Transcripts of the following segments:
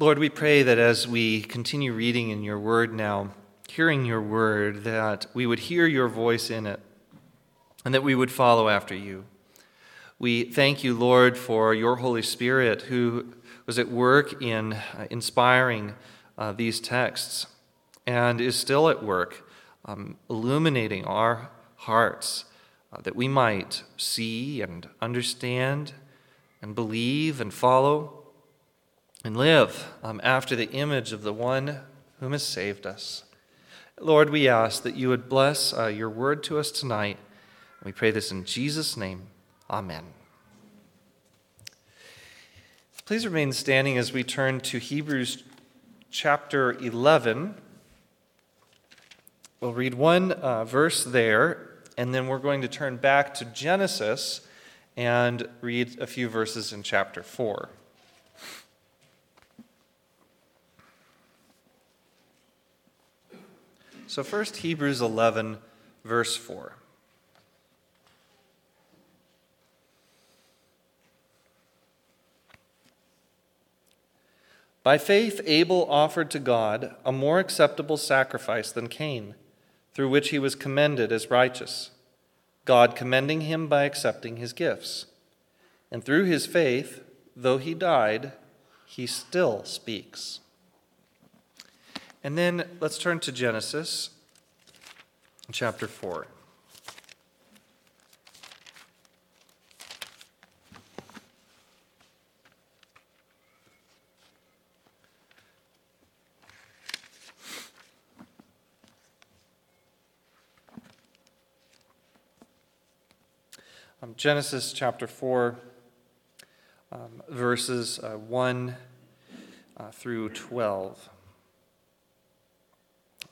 Lord, we pray that as we continue reading in your word now, hearing your word, that we would hear your voice in it and that we would follow after you. We thank you, Lord, for your Holy Spirit who was at work in uh, inspiring uh, these texts and is still at work um, illuminating our hearts uh, that we might see and understand and believe and follow and live um, after the image of the one whom has saved us. Lord, we ask that you would bless uh, your word to us tonight. We pray this in Jesus' name. Amen. Please remain standing as we turn to Hebrews chapter 11. We'll read one uh, verse there, and then we're going to turn back to Genesis and read a few verses in chapter 4. So, first, Hebrews 11, verse 4. By faith, Abel offered to God a more acceptable sacrifice than Cain through which he was commended as righteous, God commending him by accepting his gifts. And through his faith, though he died, he still speaks. And then let's turn to Genesis chapter 4. Um, Genesis chapter 4, um, verses uh, 1 uh, through 12.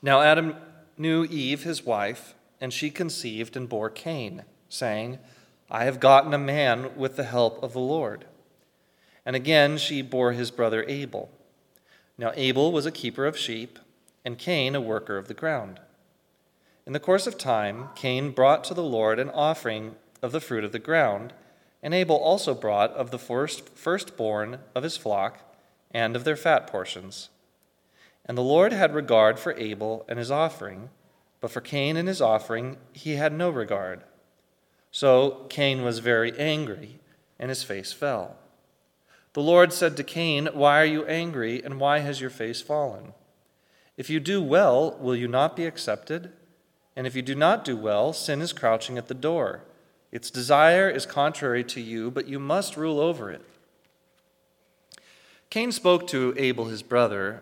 Now Adam knew Eve, his wife, and she conceived and bore Cain, saying, I have gotten a man with the help of the Lord. And again she bore his brother Abel. Now Abel was a keeper of sheep, and Cain a worker of the ground. In the course of time, Cain brought to the Lord an offering of the fruit of the ground, and Abel also brought of the first firstborn of his flock and of their fat portions. And the Lord had regard for Abel and his offering, but for Cain and his offering he had no regard. So Cain was very angry, and his face fell. The Lord said to Cain, Why are you angry, and why has your face fallen? If you do well, will you not be accepted? And if you do not do well, sin is crouching at the door. Its desire is contrary to you, but you must rule over it. Cain spoke to Abel his brother,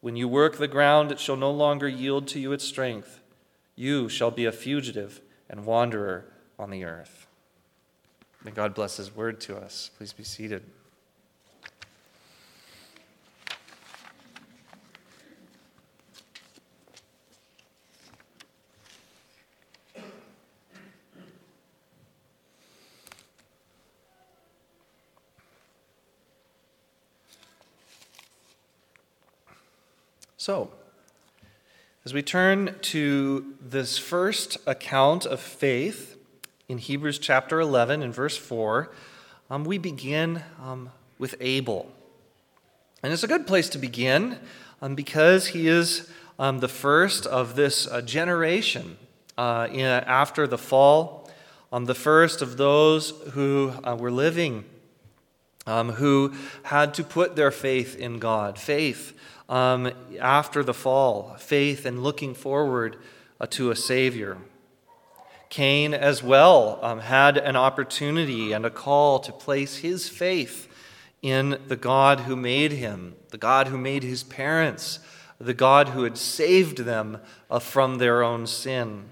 When you work the ground, it shall no longer yield to you its strength. You shall be a fugitive and wanderer on the earth. May God bless his word to us. Please be seated. So, as we turn to this first account of faith in Hebrews chapter 11 and verse 4, um, we begin um, with Abel. And it's a good place to begin um, because he is um, the first of this uh, generation uh, in, after the fall, um, the first of those who uh, were living, um, who had to put their faith in God. Faith um, after the fall, faith and looking forward uh, to a Savior. Cain, as well, um, had an opportunity and a call to place his faith in the God who made him, the God who made his parents, the God who had saved them uh, from their own sin.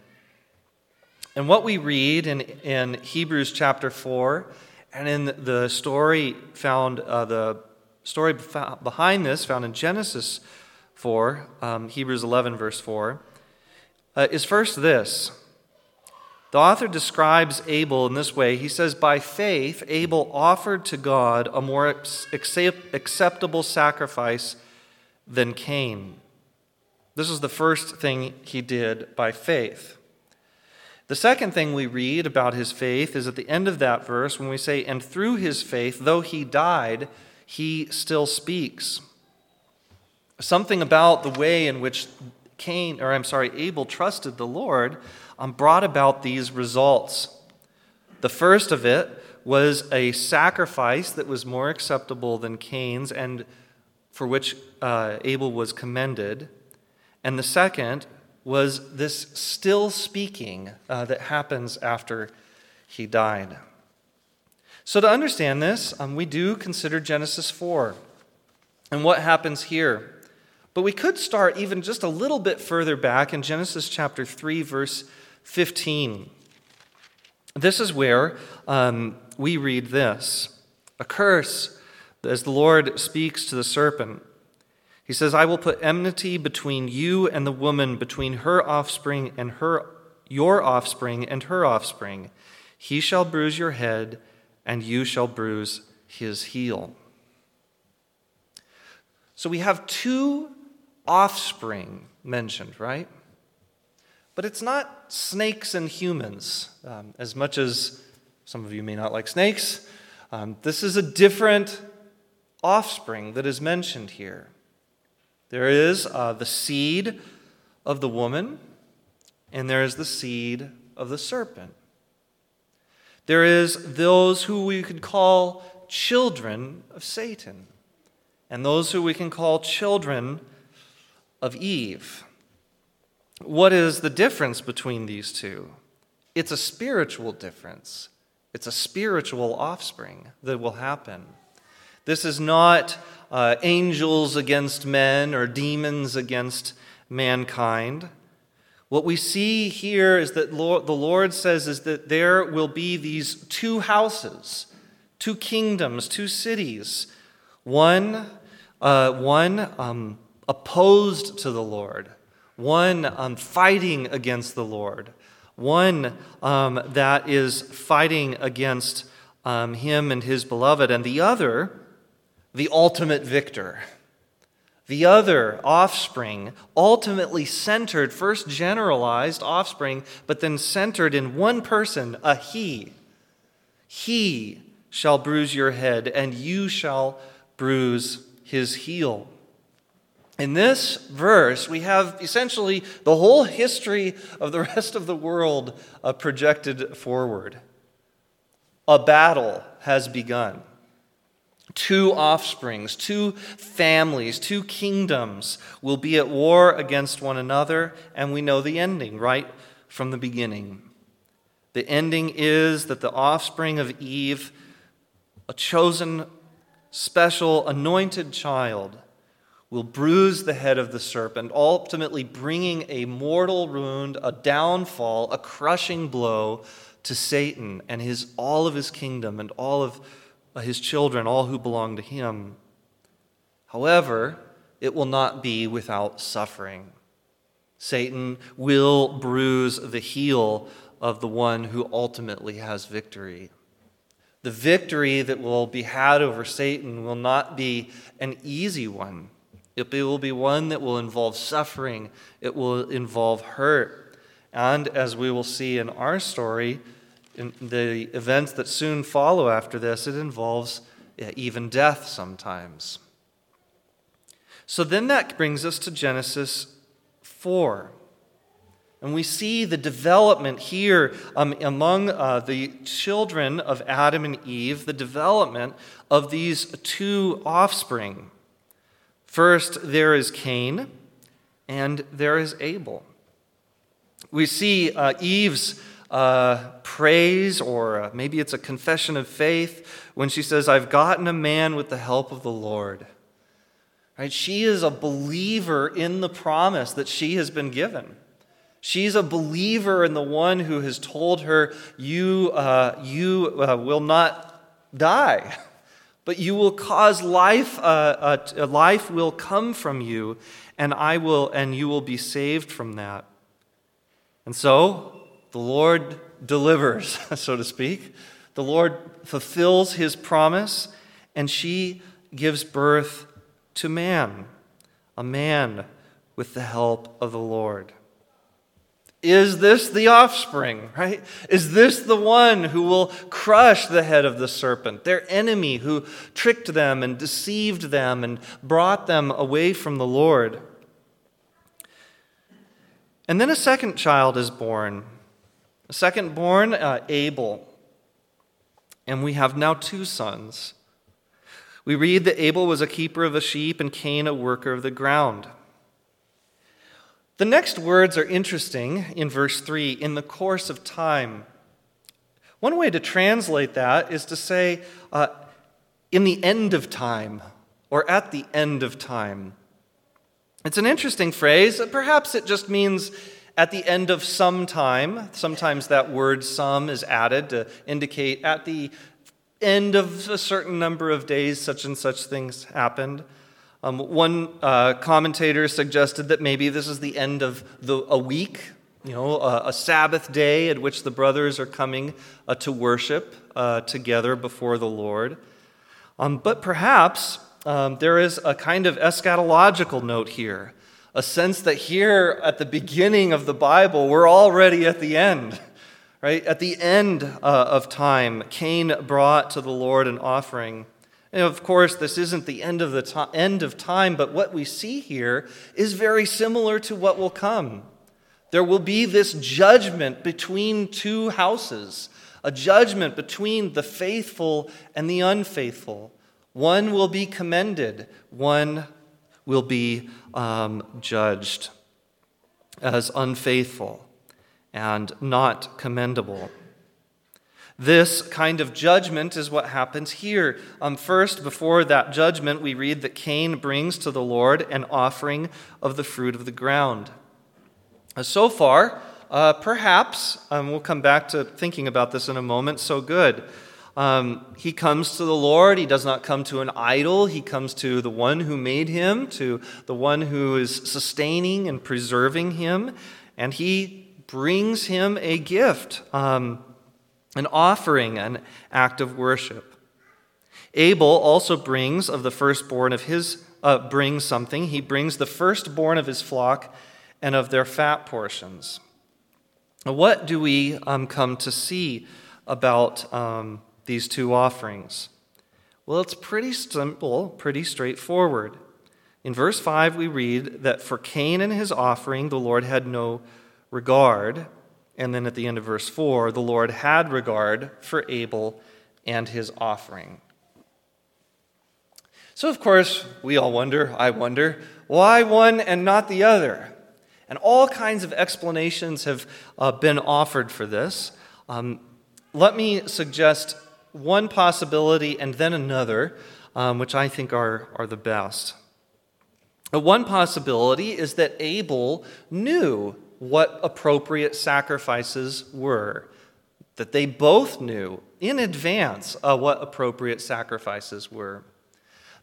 And what we read in, in Hebrews chapter 4 and in the story found, uh, the story behind this found in Genesis 4, um, Hebrews 11, verse 4, uh, is first this. The author describes Abel in this way. He says, By faith, Abel offered to God a more acceptable sacrifice than Cain. This is the first thing he did by faith. The second thing we read about his faith is at the end of that verse when we say, And through his faith, though he died, he still speaks. Something about the way in which Cain, or I'm sorry, Abel trusted the Lord um, brought about these results. The first of it was a sacrifice that was more acceptable than Cain's and for which uh, Abel was commended. And the second was this still speaking uh, that happens after he died. So, to understand this, um, we do consider Genesis 4 and what happens here. But we could start even just a little bit further back in Genesis chapter 3, verse 15. This is where um, we read this A curse, as the Lord speaks to the serpent. He says, I will put enmity between you and the woman, between her offspring and her your offspring and her offspring. He shall bruise your head, and you shall bruise his heel. So we have two offspring mentioned, right? But it's not snakes and humans, um, as much as some of you may not like snakes. Um, this is a different offspring that is mentioned here. There is uh, the seed of the woman, and there is the seed of the serpent. There is those who we could call children of Satan, and those who we can call children of Eve. What is the difference between these two? It's a spiritual difference. It's a spiritual offspring that will happen. This is not uh, angels against men or demons against mankind. What we see here is that Lord, the Lord says is that there will be these two houses, two kingdoms, two cities. One, uh, one um, opposed to the Lord, one um, fighting against the Lord, one um, that is fighting against um, him and his beloved, and the other the ultimate victor. The other offspring, ultimately centered, first generalized offspring, but then centered in one person, a he. He shall bruise your head, and you shall bruise his heel. In this verse, we have essentially the whole history of the rest of the world uh, projected forward. A battle has begun two offsprings, two families, two kingdoms will be at war against one another, and we know the ending right from the beginning. The ending is that the offspring of Eve, a chosen, special, anointed child, will bruise the head of the serpent, ultimately bringing a mortal wound, a downfall, a crushing blow to Satan and his all of his kingdom and all of his children, all who belong to him. However, it will not be without suffering. Satan will bruise the heel of the one who ultimately has victory. The victory that will be had over Satan will not be an easy one. It will be one that will involve suffering, it will involve hurt. And as we will see in our story, in the events that soon follow after this, it involves even death sometimes. So then that brings us to Genesis 4. And we see the development here um, among uh, the children of Adam and Eve, the development of these two offspring. First, there is Cain, and there is Abel. We see uh, Eve's uh, praise, or uh, maybe it's a confession of faith when she says, I've gotten a man with the help of the Lord. Right? She is a believer in the promise that she has been given. She's a believer in the one who has told her, You, uh, you uh, will not die, but you will cause life, uh, uh, life will come from you, and I will, and you will be saved from that. And so the Lord delivers, so to speak. The Lord fulfills his promise, and she gives birth to man, a man with the help of the Lord. Is this the offspring, right? Is this the one who will crush the head of the serpent, their enemy who tricked them and deceived them and brought them away from the Lord? And then a second child is born. A second born, uh, Abel. And we have now two sons. We read that Abel was a keeper of the sheep and Cain a worker of the ground. The next words are interesting in verse 3 in the course of time. One way to translate that is to say, uh, in the end of time, or at the end of time. It's an interesting phrase. Perhaps it just means at the end of some time. Sometimes that word some is added to indicate at the end of a certain number of days, such and such things happened. Um, one uh, commentator suggested that maybe this is the end of the, a week, you know, a, a Sabbath day at which the brothers are coming uh, to worship uh, together before the Lord. Um, but perhaps um, there is a kind of eschatological note here, a sense that here at the beginning of the Bible, we're already at the end. Right? At the end uh, of time, Cain brought to the Lord an offering. And of course, this isn't the end of the to- end of time, but what we see here is very similar to what will come. There will be this judgment between two houses, a judgment between the faithful and the unfaithful. One will be commended, one will be um, judged as unfaithful and not commendable. This kind of judgment is what happens here. Um, first, before that judgment, we read that Cain brings to the Lord an offering of the fruit of the ground. Uh, so far, uh, perhaps, um, we'll come back to thinking about this in a moment, so good. Um, he comes to the Lord. He does not come to an idol. He comes to the one who made him, to the one who is sustaining and preserving him, and he brings him a gift. Um, an offering, an act of worship. Abel also brings of the firstborn of his uh, brings something. He brings the firstborn of his flock and of their fat portions. What do we um, come to see about um, these two offerings? Well, it's pretty simple, pretty straightforward. In verse 5, we read that for Cain and his offering, the Lord had no regard. And then at the end of verse 4, the Lord had regard for Abel and his offering. So, of course, we all wonder, I wonder, why one and not the other? And all kinds of explanations have uh, been offered for this. Um, let me suggest one possibility and then another, um, which I think are, are the best. Uh, one possibility is that Abel knew what appropriate sacrifices were, that they both knew in advance uh, what appropriate sacrifices were.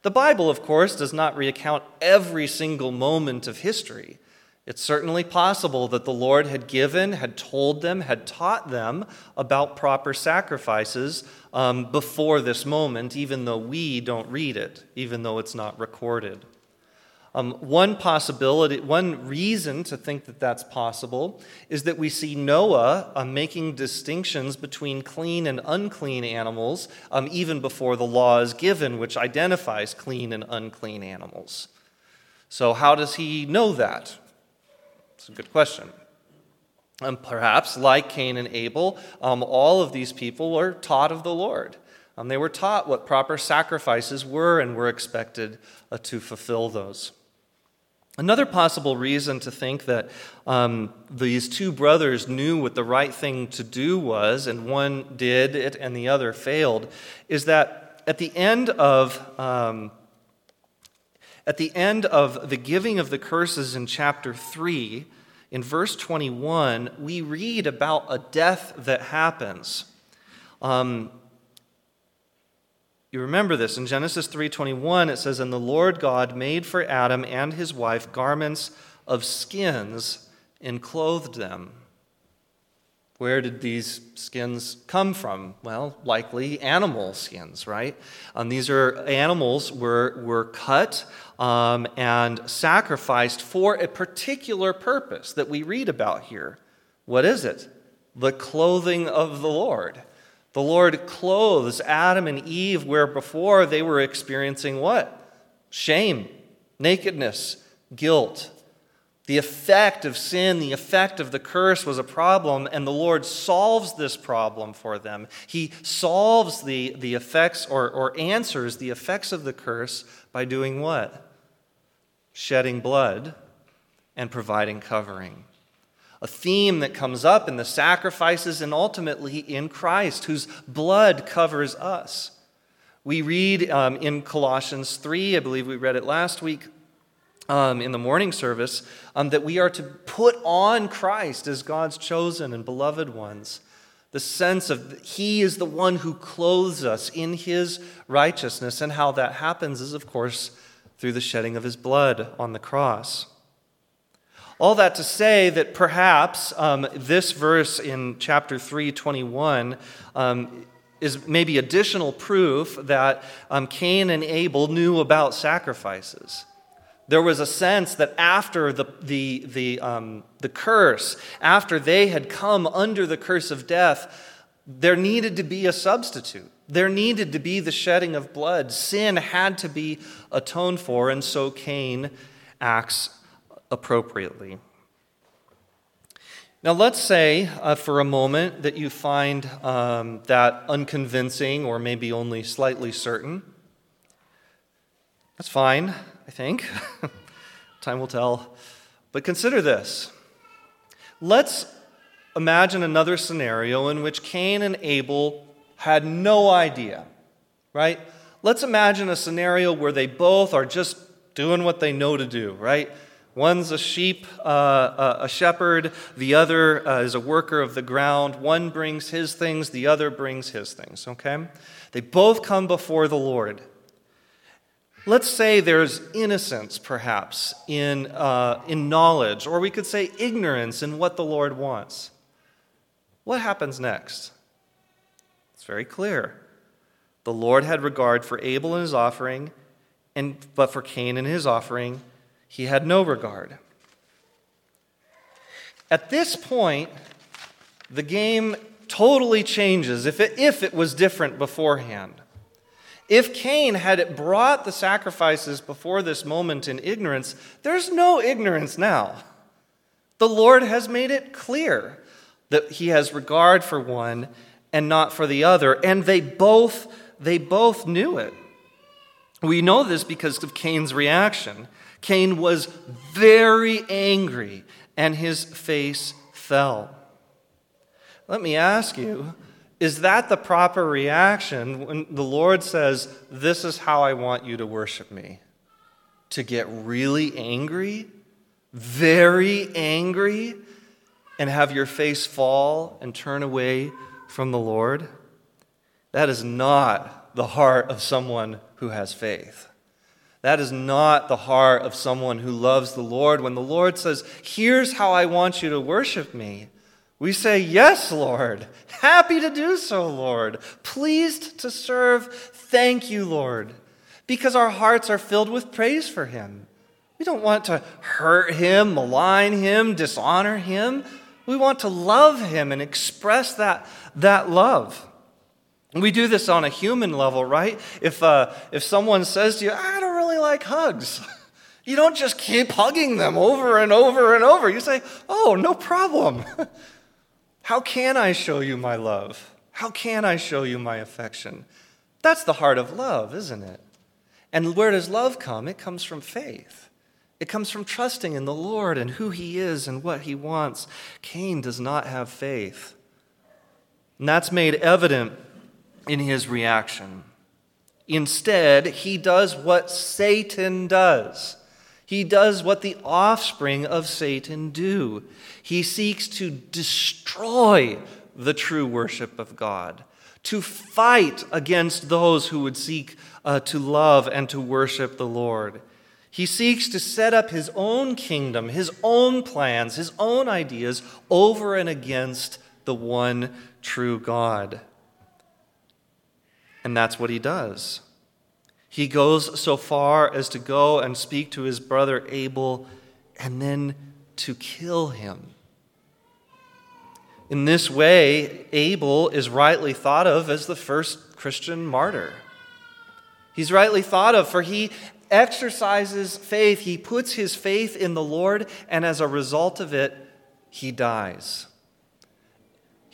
The Bible, of course, does not recount every single moment of history. It's certainly possible that the Lord had given, had told them, had taught them about proper sacrifices um, before this moment, even though we don't read it, even though it's not recorded. Um, one possibility, one reason to think that that's possible is that we see Noah uh, making distinctions between clean and unclean animals um, even before the law is given, which identifies clean and unclean animals. So, how does he know that? It's a good question. And perhaps, like Cain and Abel, um, all of these people were taught of the Lord. Um, they were taught what proper sacrifices were and were expected uh, to fulfill those. Another possible reason to think that um, these two brothers knew what the right thing to do was, and one did it and the other failed, is that at the end of um, at the end of the giving of the curses in chapter 3, in verse 21, we read about a death that happens. Um, You remember this in Genesis 3:21 it says and the Lord God made for Adam and his wife garments of skins and clothed them. Where did these skins come from? Well, likely animal skins, right? Um, these are animals were were cut um, and sacrificed for a particular purpose that we read about here. What is it? The clothing of the Lord. The Lord clothes Adam and Eve where before they were experiencing what? Shame, nakedness, guilt. The effect of sin, the effect of the curse was a problem, and the Lord solves this problem for them. He solves the, the effects or, or answers the effects of the curse by doing what? Shedding blood and providing covering a theme that comes up in the sacrifices and ultimately in Christ, whose blood covers us. We read um, in Colossians 3, I believe we read it last week um, in the morning service, um, that we are to put on Christ as God's chosen and beloved ones. The sense of He is the one who clothes us in His righteousness, and how that happens is, of course, through the shedding of His blood on the cross. All that to say that perhaps um, this verse in chapter 3, 21, um, is maybe additional proof that um, Cain and Abel knew about sacrifices. There was a sense that after the, the, the, um, the curse, after they had come under the curse of death, there needed to be a substitute. There needed to be the shedding of blood. Sin had to be atoned for, and so Cain acts appropriately. Now, let's say uh, for a moment that you find um, that unconvincing or maybe only slightly certain. That's fine, I think. Time will tell. But consider this. Let's imagine another scenario in which Cain and Abel had no idea, right? Let's imagine a scenario where they both are just doing what they know to do, right? One's a sheep, uh, a shepherd, the other uh, is a worker of the ground. One brings his things, the other brings his things, okay? They both come before the Lord. Let's say there's innocence, perhaps, in, uh, in knowledge, or we could say ignorance in what the Lord wants. What happens next? Very clear. The Lord had regard for Abel and his offering, and, but for Cain and his offering, he had no regard. At this point, the game totally changes if it, if it was different beforehand. If Cain had brought the sacrifices before this moment in ignorance, there's no ignorance now. The Lord has made it clear that he has regard for one and not for the other, and they both they both knew it. We know this because of Cain's reaction. Cain was very angry and his face fell. Let me ask you, is that the proper reaction when the Lord says, This is how I want you to worship me? To get really angry, very angry, and have your face fall and turn away from the Lord? That is not the heart of someone who has faith. That is not the heart of someone who loves the Lord. When the Lord says, Here's how I want you to worship me, we say, Yes, Lord. Happy to do so, Lord. Pleased to serve. Thank you, Lord. Because our hearts are filled with praise for Him. We don't want to hurt Him, malign Him, dishonor Him. We want to love Him and express that, that love. We do this on a human level, right? If, uh, if someone says to you, I don't really like hugs, you don't just keep hugging them over and over and over. You say, Oh, no problem. How can I show you my love? How can I show you my affection? That's the heart of love, isn't it? And where does love come? It comes from faith. It comes from trusting in the Lord and who He is and what He wants. Cain does not have faith. And that's made evident in his reaction. Instead, he does what Satan does. He does what the offspring of Satan do. He seeks to destroy the true worship of God, to fight against those who would seek uh, to love and to worship the Lord. He seeks to set up his own kingdom, his own plans, his own ideas over and against the one true God. And that's what he does. He goes so far as to go and speak to his brother Abel and then to kill him. In this way, Abel is rightly thought of as the first Christian martyr. He's rightly thought of, for he exercises faith. He puts his faith in the Lord, and as a result of it, he dies.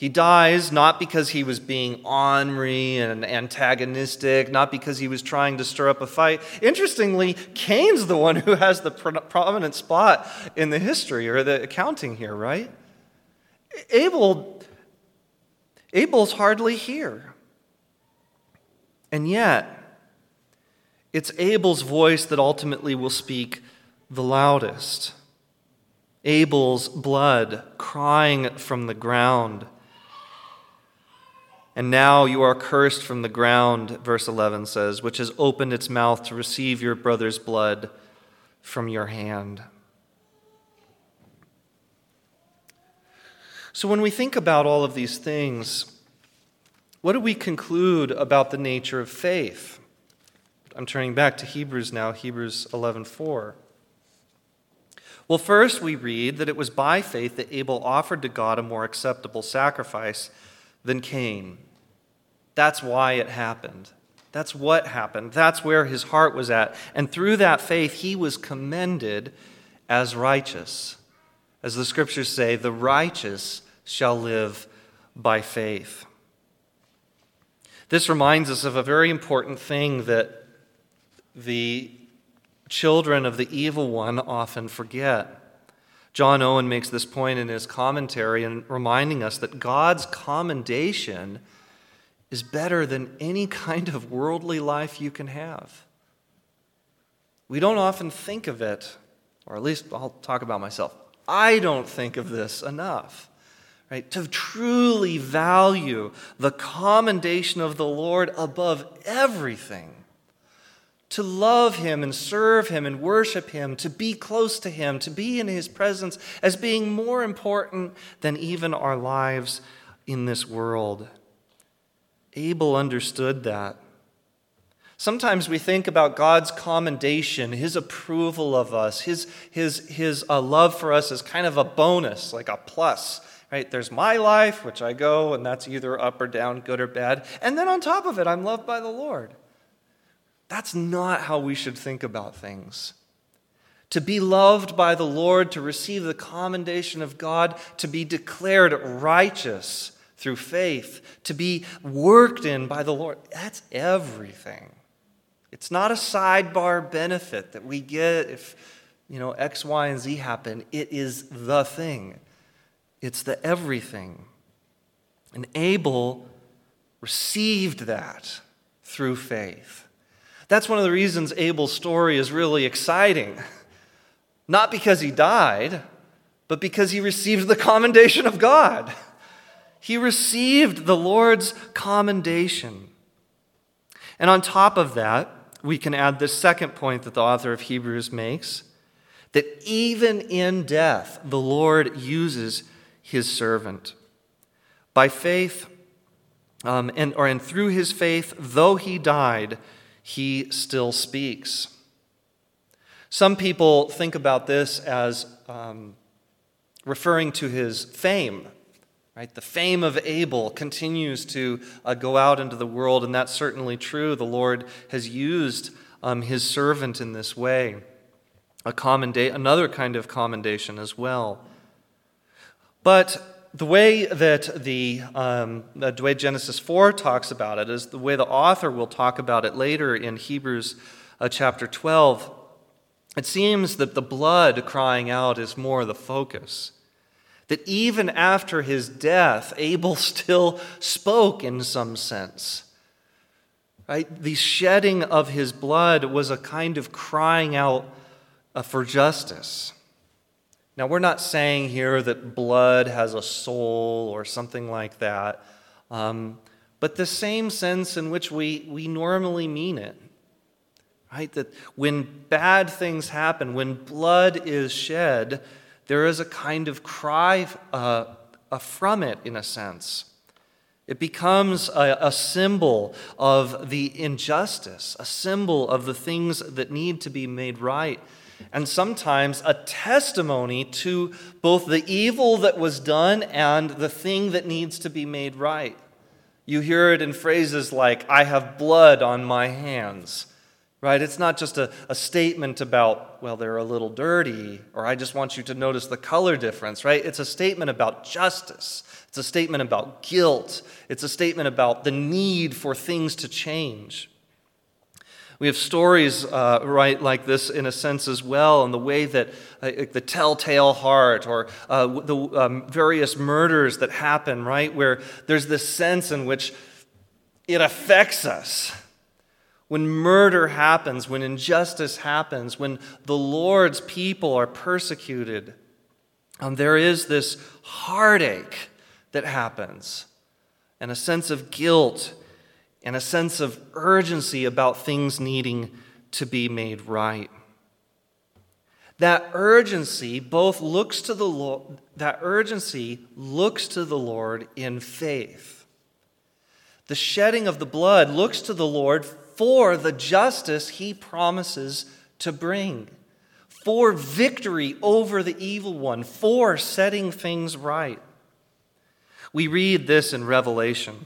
He dies not because he was being ornery and antagonistic, not because he was trying to stir up a fight. Interestingly, Cain's the one who has the prominent spot in the history or the accounting here, right? Abel, Abel's hardly here. And yet, it's Abel's voice that ultimately will speak the loudest. Abel's blood crying from the ground. And now you are cursed from the ground, verse 11 says, which has opened its mouth to receive your brother's blood from your hand. So, when we think about all of these things, what do we conclude about the nature of faith? I'm turning back to Hebrews now, Hebrews 11:4. Well, first we read that it was by faith that Abel offered to God a more acceptable sacrifice than Cain. That's why it happened. That's what happened. That's where his heart was at. And through that faith, he was commended as righteous. As the scriptures say, the righteous shall live by faith. This reminds us of a very important thing that the children of the evil one often forget. John Owen makes this point in his commentary and reminding us that God's commendation is better than any kind of worldly life you can have. We don't often think of it, or at least I'll talk about myself. I don't think of this enough. Right? To truly value the commendation of the Lord above everything. To love Him and serve Him and worship Him, to be close to Him, to be in His presence as being more important than even our lives in this world. Abel understood that. Sometimes we think about God's commendation, his approval of us, his, his, his uh, love for us as kind of a bonus, like a plus. Right? There's my life, which I go, and that's either up or down, good or bad. And then on top of it, I'm loved by the Lord. That's not how we should think about things. To be loved by the Lord, to receive the commendation of God, to be declared righteous through faith, to be worked in by the Lord. That's everything. It's not a sidebar benefit that we get if, you know, X, Y, and Z happen. It is the thing. It's the everything. And Abel received that through faith. That's one of the reasons Abel's story is really exciting. Not because he died, but because he received the commendation of God. He received the Lord's commendation. And on top of that, we can add this second point that the author of Hebrews makes that even in death, the Lord uses his servant. By faith, um, and, or, and through his faith, though he died, he still speaks. Some people think about this as um, referring to his fame Right? The fame of Abel continues to uh, go out into the world, and that's certainly true. The Lord has used um, his servant in this way. A commenda- another kind of commendation as well. But the way that the, um, the way Genesis 4 talks about it is the way the author will talk about it later in Hebrews uh, chapter 12. It seems that the blood crying out is more the focus. That even after his death, Abel still spoke in some sense. Right? The shedding of his blood was a kind of crying out uh, for justice. Now, we're not saying here that blood has a soul or something like that. Um, but the same sense in which we, we normally mean it. Right? That when bad things happen, when blood is shed, there is a kind of cry uh, from it, in a sense. It becomes a, a, symbol of the injustice, a symbol of the things that need to be made right, and sometimes a testimony to both the evil that was done and the thing that needs to be made right. You hear it in phrases like, I have blood on my hands right? It's not just a, a statement about, well, they're a little dirty, or I just want you to notice the color difference, right? It's a statement about justice. It's a statement about guilt. It's a statement about the need for things to change. We have stories, uh, right, like this in a sense as well, in the way that uh, the telltale heart or uh, the um, various murders that happen, right, where there's this sense in which it affects us. When murder happens, when injustice happens, when the Lord's people are persecuted, um, there is this heartache that happens, and a sense of guilt, and a sense of urgency about things needing to be made right. That urgency both looks to the Lord, that urgency looks to the Lord in faith. The shedding of the blood looks to the Lord for the justice he promises to bring, for victory over the evil one, for setting things right. We read this in Revelation.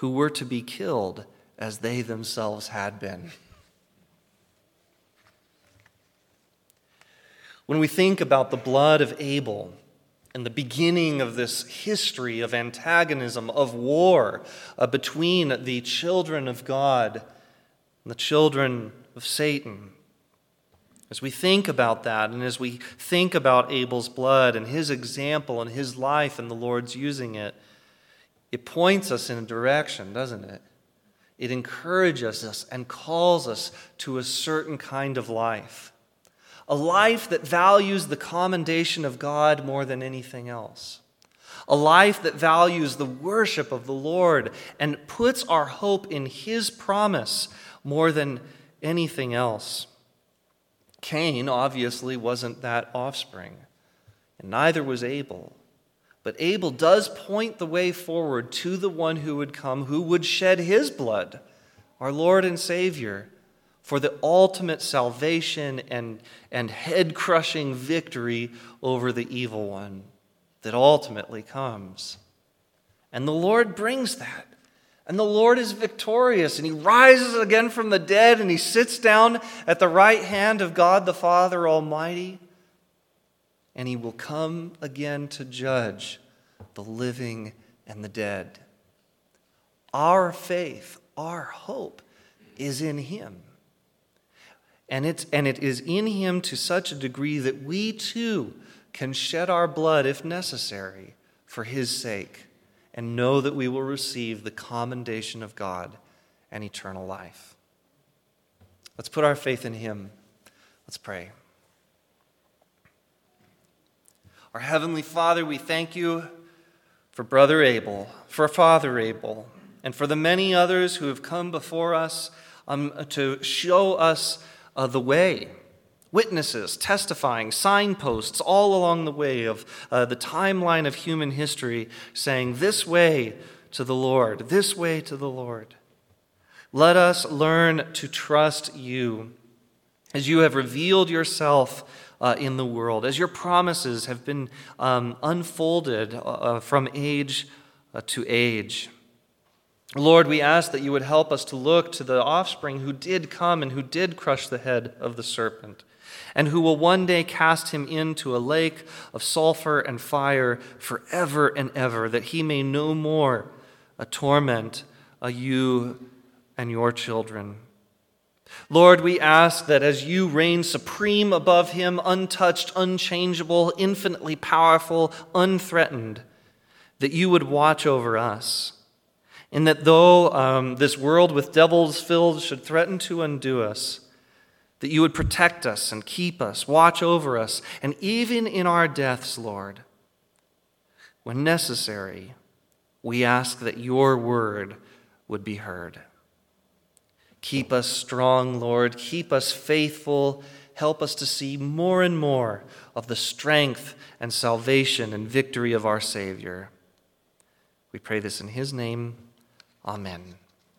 who were to be killed as they themselves had been. When we think about the blood of Abel, and the beginning of this history of antagonism, of war uh, between the children of God and the children of Satan. As we think about that, and as we think about Abel's blood and his example and his life and the Lord's using it, it points us in a direction, doesn't it? It encourages us and calls us to a certain kind of life a life that values the commendation of God more than anything else, a life that values the worship of the Lord and puts our hope in His promise more than anything else. Cain obviously wasn't that offspring, and neither was Abel. But Abel does point the way forward to the one who would come, who would shed his blood, our Lord and Savior for the ultimate salvation and, and head crushing victory over the evil one that ultimately comes. And the Lord brings that. And the Lord is victorious, and he rises again from the dead, and he sits down at the right hand of God the Father Almighty, and he will come again to judge the living and the dead. Our faith, our hope is in him. And, it's, and it is in him to such a degree that we too can shed our blood if necessary for his sake and know that we will receive the commendation of God and eternal life. Let's put our faith in him. Let's pray. Our Heavenly Father, we thank you for Brother Abel, for Father Abel, and for the many others who have come before us um, to show us uh, the way. Witnesses, testifying, signposts all along the way of uh, the timeline of human history saying, This way to the Lord, this way to the Lord. Let us learn to trust you as you have revealed yourself uh, in the world, as your promises have been um, unfolded uh, from age uh, to age. Lord, we ask that you would help us to look to the offspring who did come and who did crush the head of the serpent, and who will one day cast him into a lake of sulfur and fire forever and ever, that he may no more a torment, you and your children. Lord, we ask that as you reign supreme above him, untouched, unchangeable, infinitely powerful, unthreatened, that you would watch over us. And that though um, this world with devils filled should threaten to undo us, that you would protect us and keep us, watch over us, and even in our deaths, Lord, when necessary, we ask that your word would be heard. Keep us strong, Lord. Keep us faithful. Help us to see more and more of the strength and salvation and victory of our Savior. We pray this in His name. Amen.